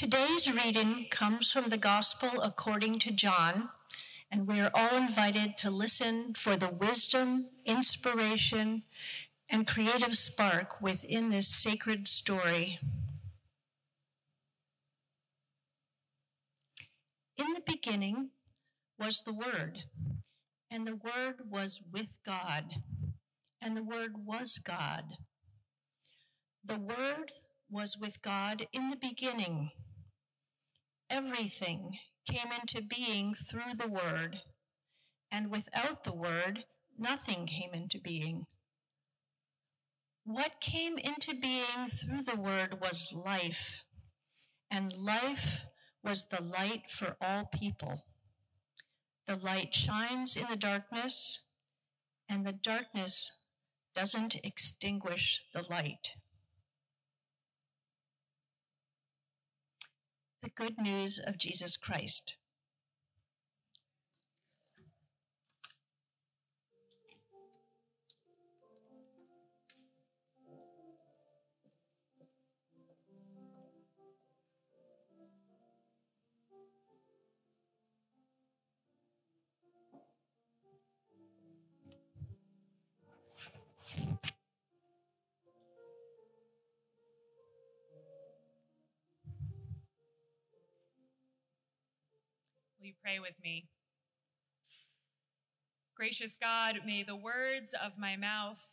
Today's reading comes from the Gospel according to John, and we are all invited to listen for the wisdom, inspiration, and creative spark within this sacred story. In the beginning was the Word, and the Word was with God, and the Word was God. The Word was with God in the beginning. Everything came into being through the Word, and without the Word, nothing came into being. What came into being through the Word was life, and life was the light for all people. The light shines in the darkness, and the darkness doesn't extinguish the light. The good news of Jesus Christ. Will you pray with me? Gracious God, may the words of my mouth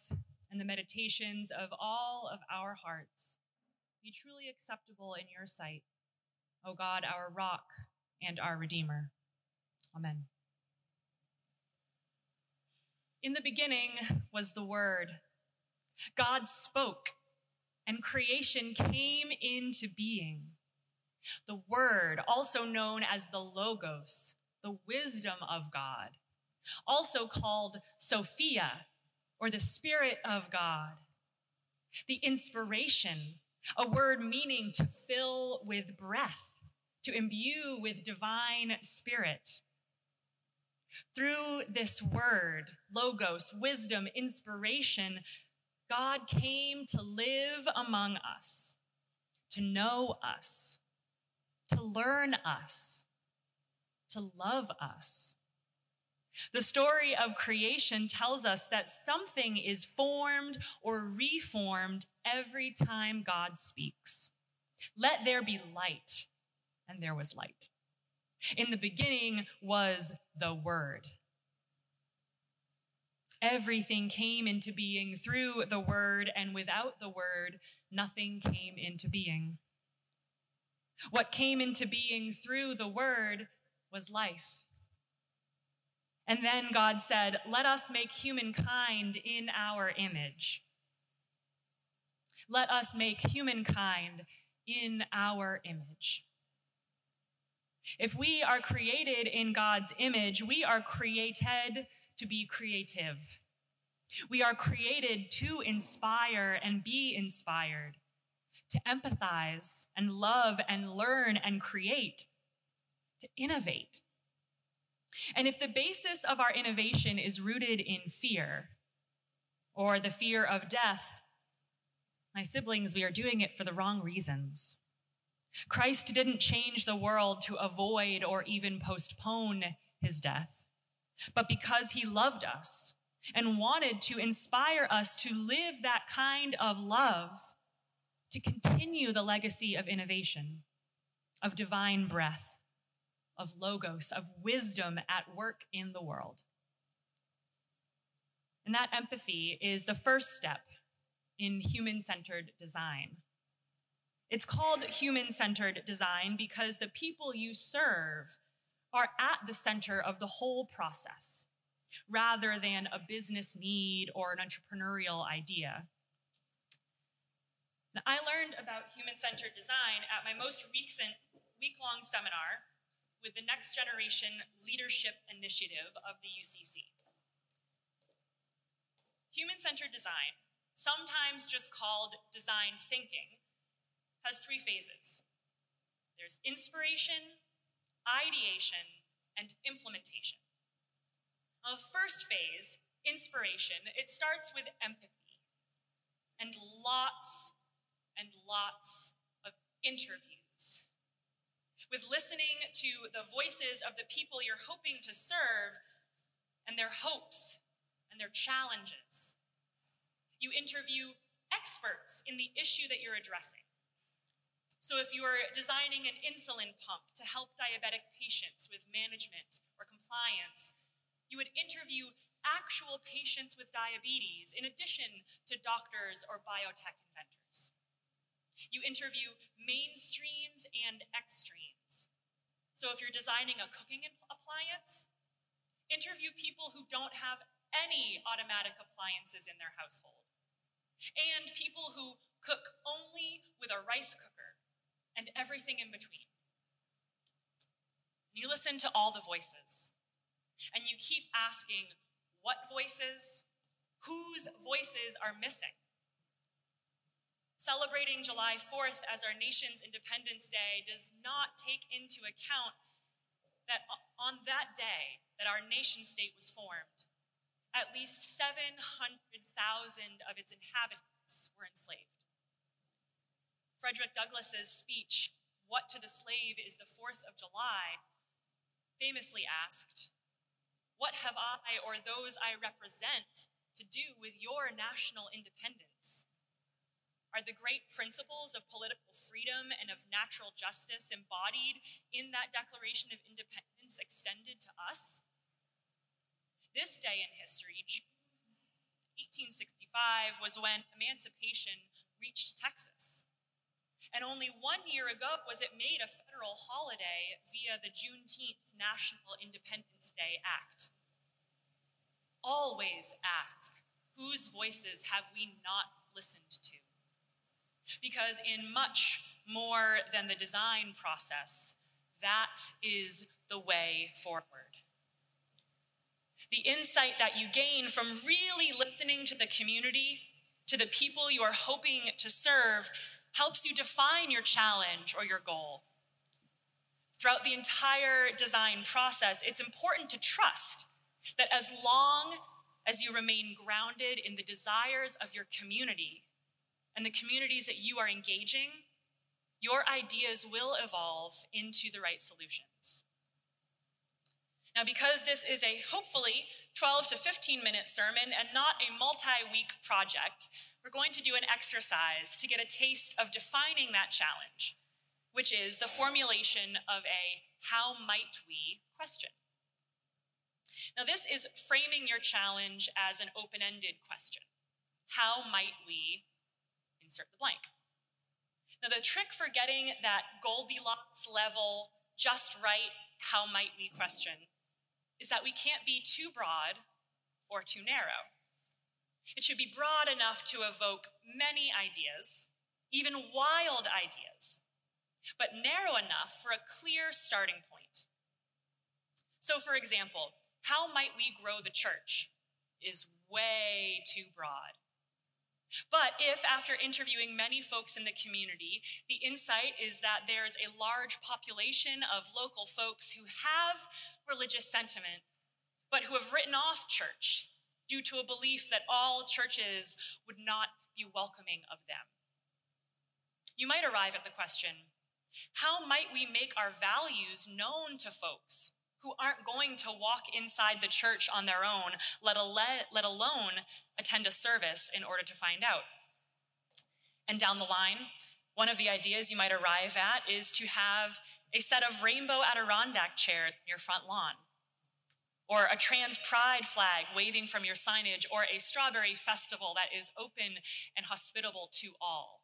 and the meditations of all of our hearts be truly acceptable in your sight, O God, our rock and our Redeemer. Amen. In the beginning was the Word. God spoke, and creation came into being. The Word, also known as the Logos, the wisdom of God, also called Sophia, or the Spirit of God, the inspiration, a word meaning to fill with breath, to imbue with divine spirit. Through this word, logos, wisdom, inspiration, God came to live among us, to know us, to learn us, to love us. The story of creation tells us that something is formed or reformed every time God speaks. Let there be light, and there was light. In the beginning was the Word. Everything came into being through the Word, and without the Word, nothing came into being. What came into being through the Word was life. And then God said, Let us make humankind in our image. Let us make humankind in our image. If we are created in God's image, we are created to be creative. We are created to inspire and be inspired, to empathize and love and learn and create, to innovate. And if the basis of our innovation is rooted in fear or the fear of death, my siblings, we are doing it for the wrong reasons. Christ didn't change the world to avoid or even postpone his death, but because he loved us and wanted to inspire us to live that kind of love, to continue the legacy of innovation, of divine breath, of logos, of wisdom at work in the world. And that empathy is the first step in human centered design. It's called human centered design because the people you serve are at the center of the whole process rather than a business need or an entrepreneurial idea. Now, I learned about human centered design at my most recent week long seminar with the Next Generation Leadership Initiative of the UCC. Human centered design, sometimes just called design thinking, has three phases there's inspiration, ideation, and implementation. Now, the first phase, inspiration, it starts with empathy and lots and lots of interviews with listening to the voices of the people you're hoping to serve and their hopes and their challenges. You interview experts in the issue that you're addressing. So, if you are designing an insulin pump to help diabetic patients with management or compliance, you would interview actual patients with diabetes in addition to doctors or biotech inventors. You interview mainstreams and extremes. So if you're designing a cooking appliance, interview people who don't have any automatic appliances in their household, and people who cook only with a rice cooker, and everything in between. You listen to all the voices, and you keep asking what voices, whose voices are missing. Celebrating July 4th as our nation's Independence Day does not take into account that on that day that our nation state was formed, at least 700,000 of its inhabitants were enslaved. Frederick Douglass's speech, What to the Slave is the Fourth of July, famously asked, What have I or those I represent to do with your national independence? Are the great principles of political freedom and of natural justice embodied in that Declaration of Independence extended to us? This day in history, June 1865, was when emancipation reached Texas. And only one year ago was it made a federal holiday via the Juneteenth National Independence Day Act. Always ask, whose voices have we not listened to? Because in much more than the design process, that is the way forward. The insight that you gain from really listening to the community, to the people you are hoping to serve, helps you define your challenge or your goal. Throughout the entire design process, it's important to trust that as long as you remain grounded in the desires of your community, and the communities that you are engaging, your ideas will evolve into the right solutions. Now, because this is a hopefully 12 to 15 minute sermon and not a multi week project, we're going to do an exercise to get a taste of defining that challenge, which is the formulation of a how might we question. Now, this is framing your challenge as an open ended question. How might we insert the blank. Now, the trick for getting that Goldilocks level just right, how might we question, is that we can't be too broad or too narrow. It should be broad enough to evoke many ideas, even wild ideas, but narrow enough for a clear starting point. So, for example, how might we grow the church is way too broad. But if, after interviewing many folks in the community, the insight is that there's a large population of local folks who have religious sentiment, but who have written off church due to a belief that all churches would not be welcoming of them, you might arrive at the question how might we make our values known to folks who aren't going to walk inside the church on their own, let, let alone attend a service in order to find out. And down the line, one of the ideas you might arrive at is to have a set of rainbow Adirondack chairs in your front lawn, or a trans pride flag waving from your signage, or a strawberry festival that is open and hospitable to all.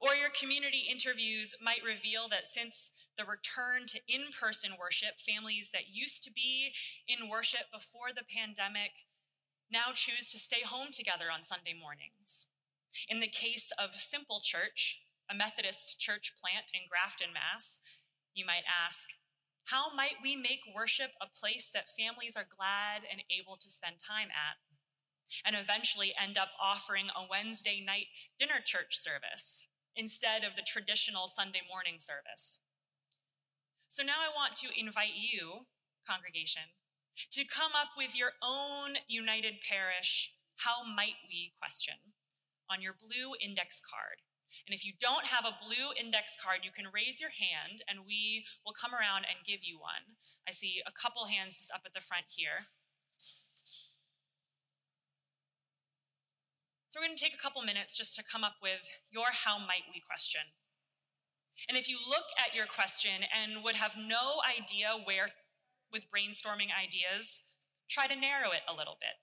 Or your community interviews might reveal that since the return to in person worship, families that used to be in worship before the pandemic now choose to stay home together on Sunday mornings. In the case of Simple Church, a Methodist church plant in Grafton, Mass., you might ask, how might we make worship a place that families are glad and able to spend time at? And eventually end up offering a Wednesday night dinner church service instead of the traditional Sunday morning service. So now I want to invite you, congregation, to come up with your own United Parish, how might we question on your blue index card. And if you don't have a blue index card, you can raise your hand and we will come around and give you one. I see a couple hands just up at the front here. So we're going to take a couple minutes just to come up with your how might we question. And if you look at your question and would have no idea where with brainstorming ideas, try to narrow it a little bit.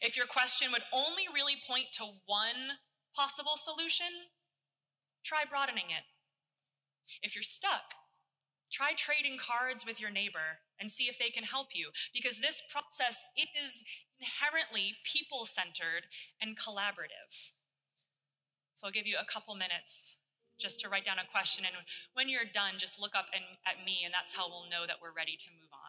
If your question would only really point to one possible solution, try broadening it. If you're stuck, try trading cards with your neighbor and see if they can help you because this process is inherently people centered and collaborative. So I'll give you a couple minutes just to write down a question. And when you're done, just look up and, at me, and that's how we'll know that we're ready to move on.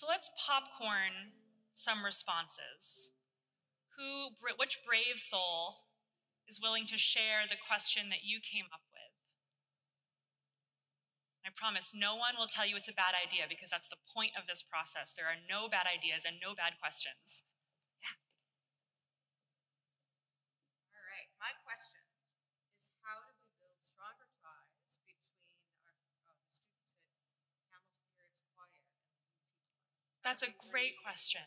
So let's popcorn some responses. Who, which brave soul is willing to share the question that you came up with? I promise no one will tell you it's a bad idea because that's the point of this process. There are no bad ideas and no bad questions. Yeah. All right, my question That's a great question.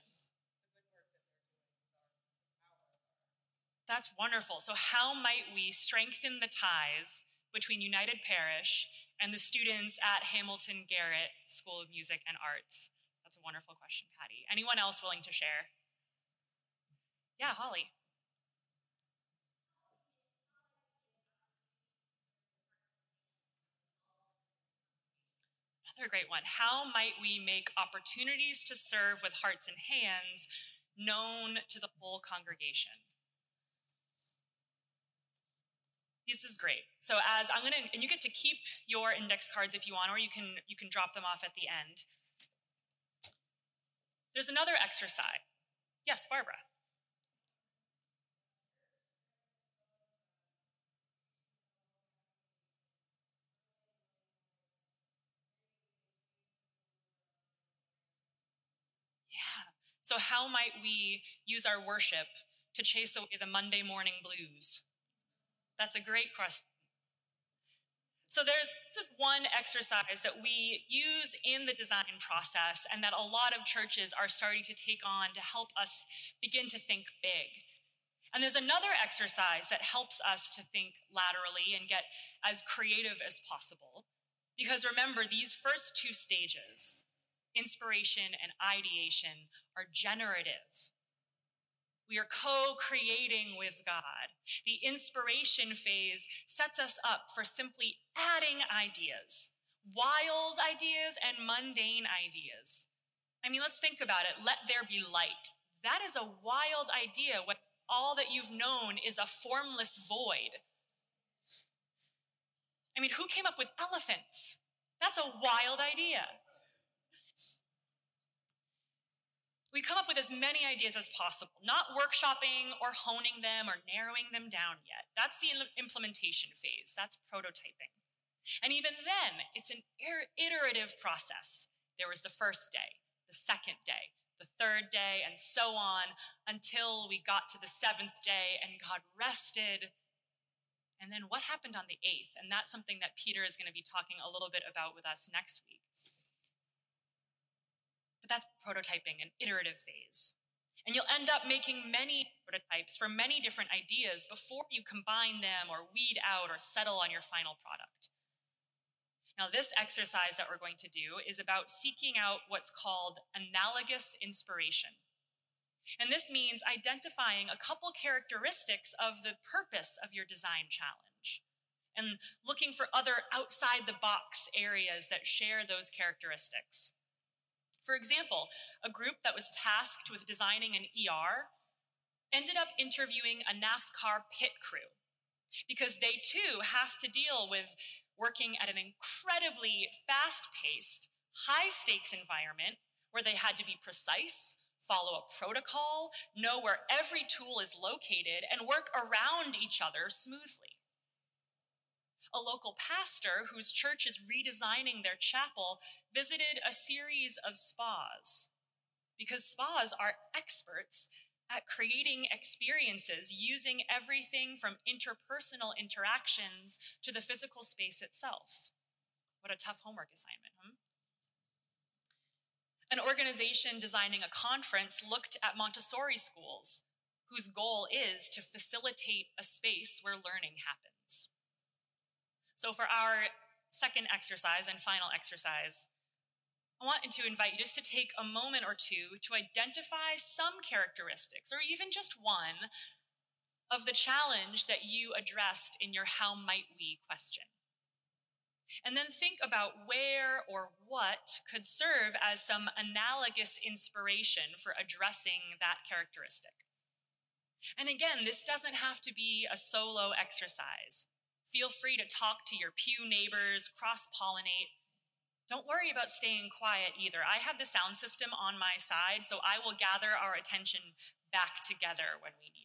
That's wonderful. So, how might we strengthen the ties between United Parish and the students at Hamilton Garrett School of Music and Arts? That's a wonderful question, Patty. Anyone else willing to share? Yeah, Holly. Another great one. How might we make opportunities to serve with hearts and hands known to the whole congregation? This is great. So as I'm gonna, and you get to keep your index cards if you want, or you can you can drop them off at the end. There's another exercise. Yes, Barbara. So, how might we use our worship to chase away the Monday morning blues? That's a great question. So, there's just one exercise that we use in the design process and that a lot of churches are starting to take on to help us begin to think big. And there's another exercise that helps us to think laterally and get as creative as possible. Because remember, these first two stages, inspiration and ideation are generative. We are co creating with God. The inspiration phase sets us up for simply adding ideas, wild ideas and mundane ideas. I mean, let's think about it. Let there be light. That is a wild idea when all that you've known is a formless void. I mean, who came up with elephants? That's a wild idea. We come up with as many ideas as possible, not workshopping or honing them or narrowing them down yet. That's the implementation phase, that's prototyping. And even then, it's an er-, iterative process. There was the first day, the second day, the third day, and so on until we got to the seventh day and God rested. And then what happened on the eighth? And that's something that Peter is going to be talking a little bit about with us next week. But that's prototyping, an iterative phase. And you'll end up making many prototypes for many different ideas before you combine them or weed out or settle on your final product. Now, this exercise that we're going to do is about seeking out what's called analogous inspiration. And this means identifying a couple characteristics of the purpose of your design challenge and looking for other outside the box areas that share those characteristics. For example, a group that was tasked with designing an ER ended up interviewing a NASCAR pit crew because they too have to deal with working at an incredibly fast paced, high stakes environment where they had to be precise, follow a protocol, know where every tool is located, and work around each other smoothly a local pastor whose church is redesigning their chapel visited a series of spas because spas are experts at creating experiences using everything from interpersonal interactions to the physical space itself. What a tough homework assignment, huh? An organization designing a conference looked at Montessori schools, whose goal is to facilitate a space where learning happens. So for our second exercise and final exercise, I want to invite you just to take a moment or two to identify some characteristics, or even just one, of the challenge that you addressed in your How Might We question. And then think about where or what could serve as some analogous inspiration for addressing that characteristic. And again, this doesn't have to be a solo exercise. Feel free to talk to your pew neighbors, cross pollinate. Don't worry about staying quiet either. I have the sound system on my side, so I will gather our attention back together when we need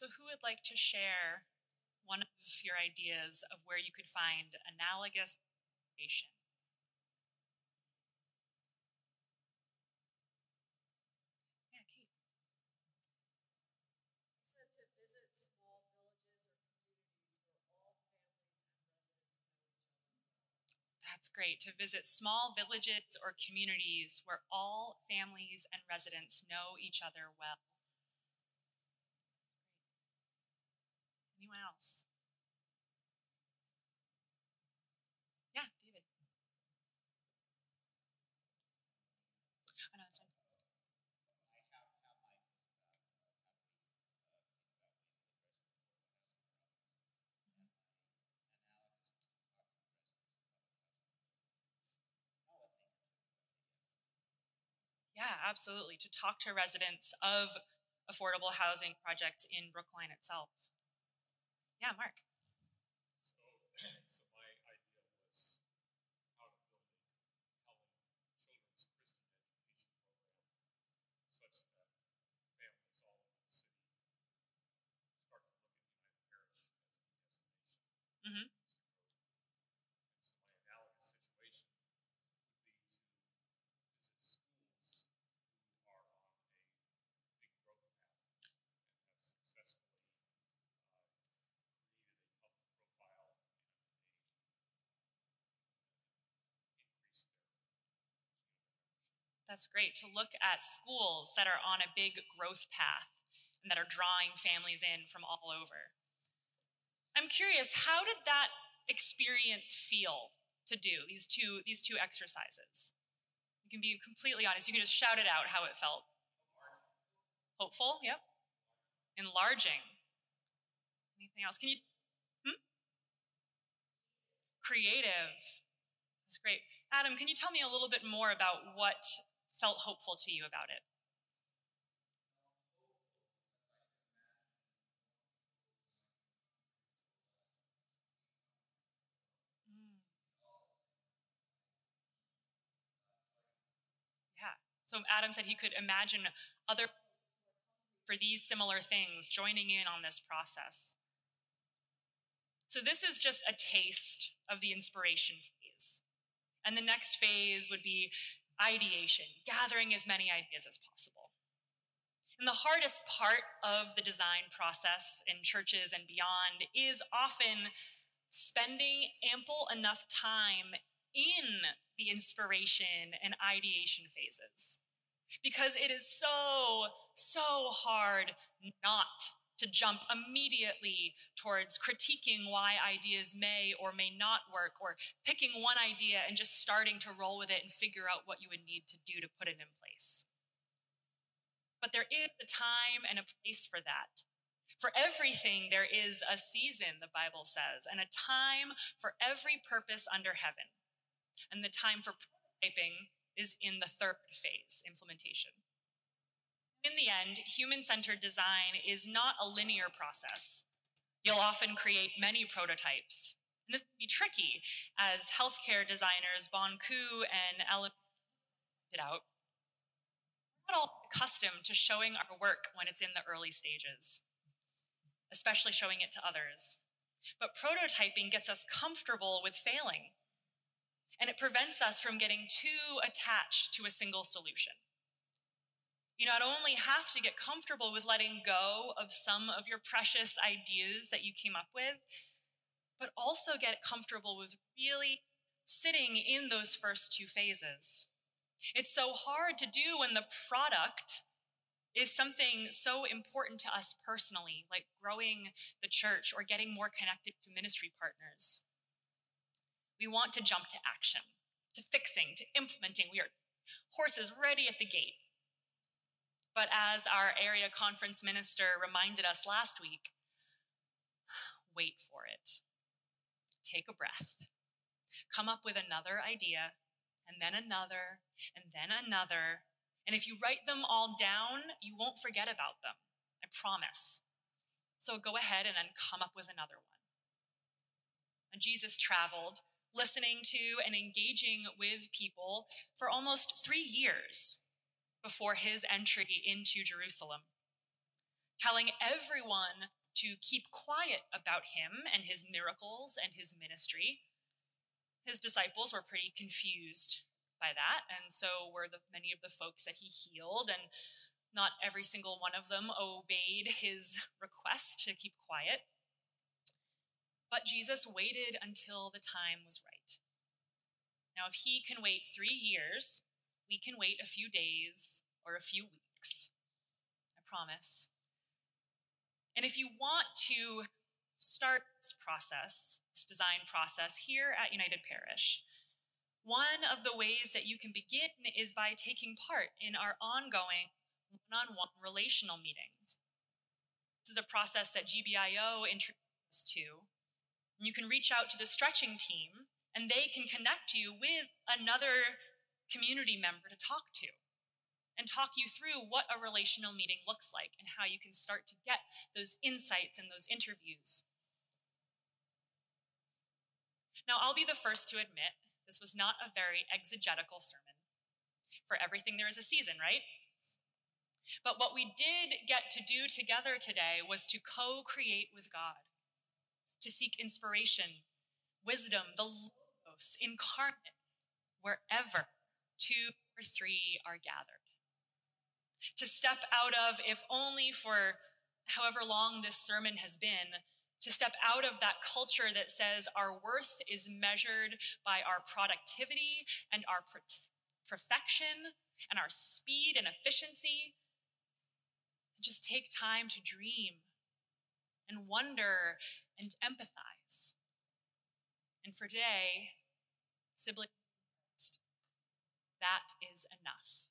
So, who would like to share one of your ideas of where you could find analogous information? Yeah, Kate. You said to visit small villages or communities where all families and residents know each other That's great. To visit small villages or communities where all families and residents know each other well. Anyone else? Yeah, David. Oh, it's fine. Yeah, absolutely. To talk to residents of affordable housing projects in Brookline itself. Yeah, Mark. So, so my idea was how to build a compelling children's Christian education program such that families all over the city start to look at United Parish as a destination. Mhm. for growth. And so my analogous situation would be to visit schools who are on a big growth path and have successfully uh, created a public profile and a increased their you know, their membership. That's great to look at schools that are on a big growth path and that are drawing families in from all over. I'm curious, how did that experience feel to do these two these two exercises? You can be completely honest. You can just shout it out how it felt. Hopeful, yep. Enlarging. Anything else? Can you hmm? Creative. That's great. Adam, can you tell me a little bit more about what felt hopeful to you about it? Mm. Yeah. So Adam said he could imagine other for these similar things joining in on this process. So this is just a taste of the inspiration phase. And the next phase would be ideation, gathering as many ideas as possible. And the hardest part of the design process in churches and beyond is often spending ample enough time in the inspiration and ideation phases. Because it is so, so hard not to jump immediately towards critiquing why ideas may or may not work, or picking one idea and just starting to roll with it and figure out what you would need to do to put it in place. But there is a time and a place for that. For everything, there is a season, the Bible says, and a time for every purpose under heaven. And the time for prototyping is in the third phase, implementation. In the end, human centered design is not a linear process. You'll often create many prototypes. And this can be tricky, as healthcare designers Bon Ku and Ellen pointed out. We're not all accustomed to showing our work when it's in the early stages, especially showing it to others. But prototyping gets us comfortable with failing, and it prevents us from getting too attached to a single solution. You not only have to get comfortable with letting go of some of your precious ideas that you came up with, but also get comfortable with really sitting in those first two phases. It's so hard to do when the product is something so important to us personally, like growing the church or getting more connected to ministry partners. We want to jump to action, to fixing, to implementing. We are horses ready at the gate. But as our area conference minister reminded us last week, wait for it. Take a breath. Come up with another idea, and then another, and then another. And if you write them all down, you won't forget about them. I promise. So go ahead and then come up with another one. And Jesus traveled, listening to and engaging with people for almost three years before his entry into Jerusalem, telling everyone to keep quiet about him and his miracles and his ministry. His disciples were pretty confused by that, and so were the, many of the folks that he healed, and not every single one of them obeyed his request to keep quiet. But Jesus waited until the time was right. Now, if he can wait three years, we can wait a few days or a few weeks. I promise. And if you want to start this process, this design process here at United Parish, One of the ways that you can begin is by taking part in our ongoing one on one relational meetings. This is a process that GBIO introduces to. You can reach out to the stretching team and they can connect you with another community member to talk to and talk you through what a relational meeting looks like and how you can start to get those insights and those interviews. Now, I'll be the first to admit this was not a very exegetical sermon. For everything, there is a season, right? But what we did get to do together today was to co create with God, to seek inspiration, wisdom, the Logos incarnate, wherever two or three are gathered. To step out of, if only for however long this sermon has been, to step out of that culture that says our worth is measured by our productivity and our perfection and our speed and efficiency. Just take time to dream and wonder and empathize. And for today, sibling, that is enough.